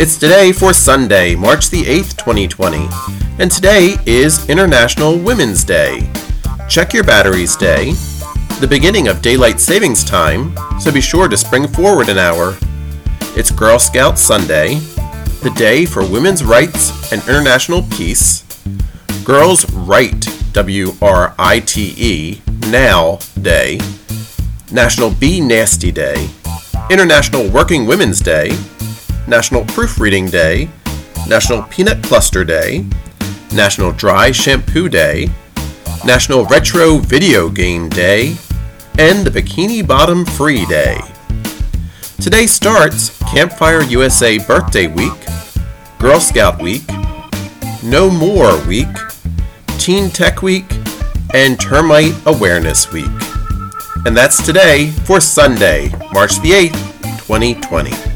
It's today for Sunday, March the 8th, 2020, and today is International Women's Day. Check your batteries day, the beginning of daylight savings time, so be sure to spring forward an hour. It's Girl Scout Sunday, the day for women's rights and international peace. Girls Write, W R I T E, Now Day. National Be Nasty Day. International Working Women's Day. National Proofreading Day, National Peanut Cluster Day, National Dry Shampoo Day, National Retro Video Game Day, and the Bikini Bottom Free Day. Today starts Campfire USA Birthday Week, Girl Scout Week, No More Week, Teen Tech Week, and Termite Awareness Week. And that's today for Sunday, March the 8th, 2020.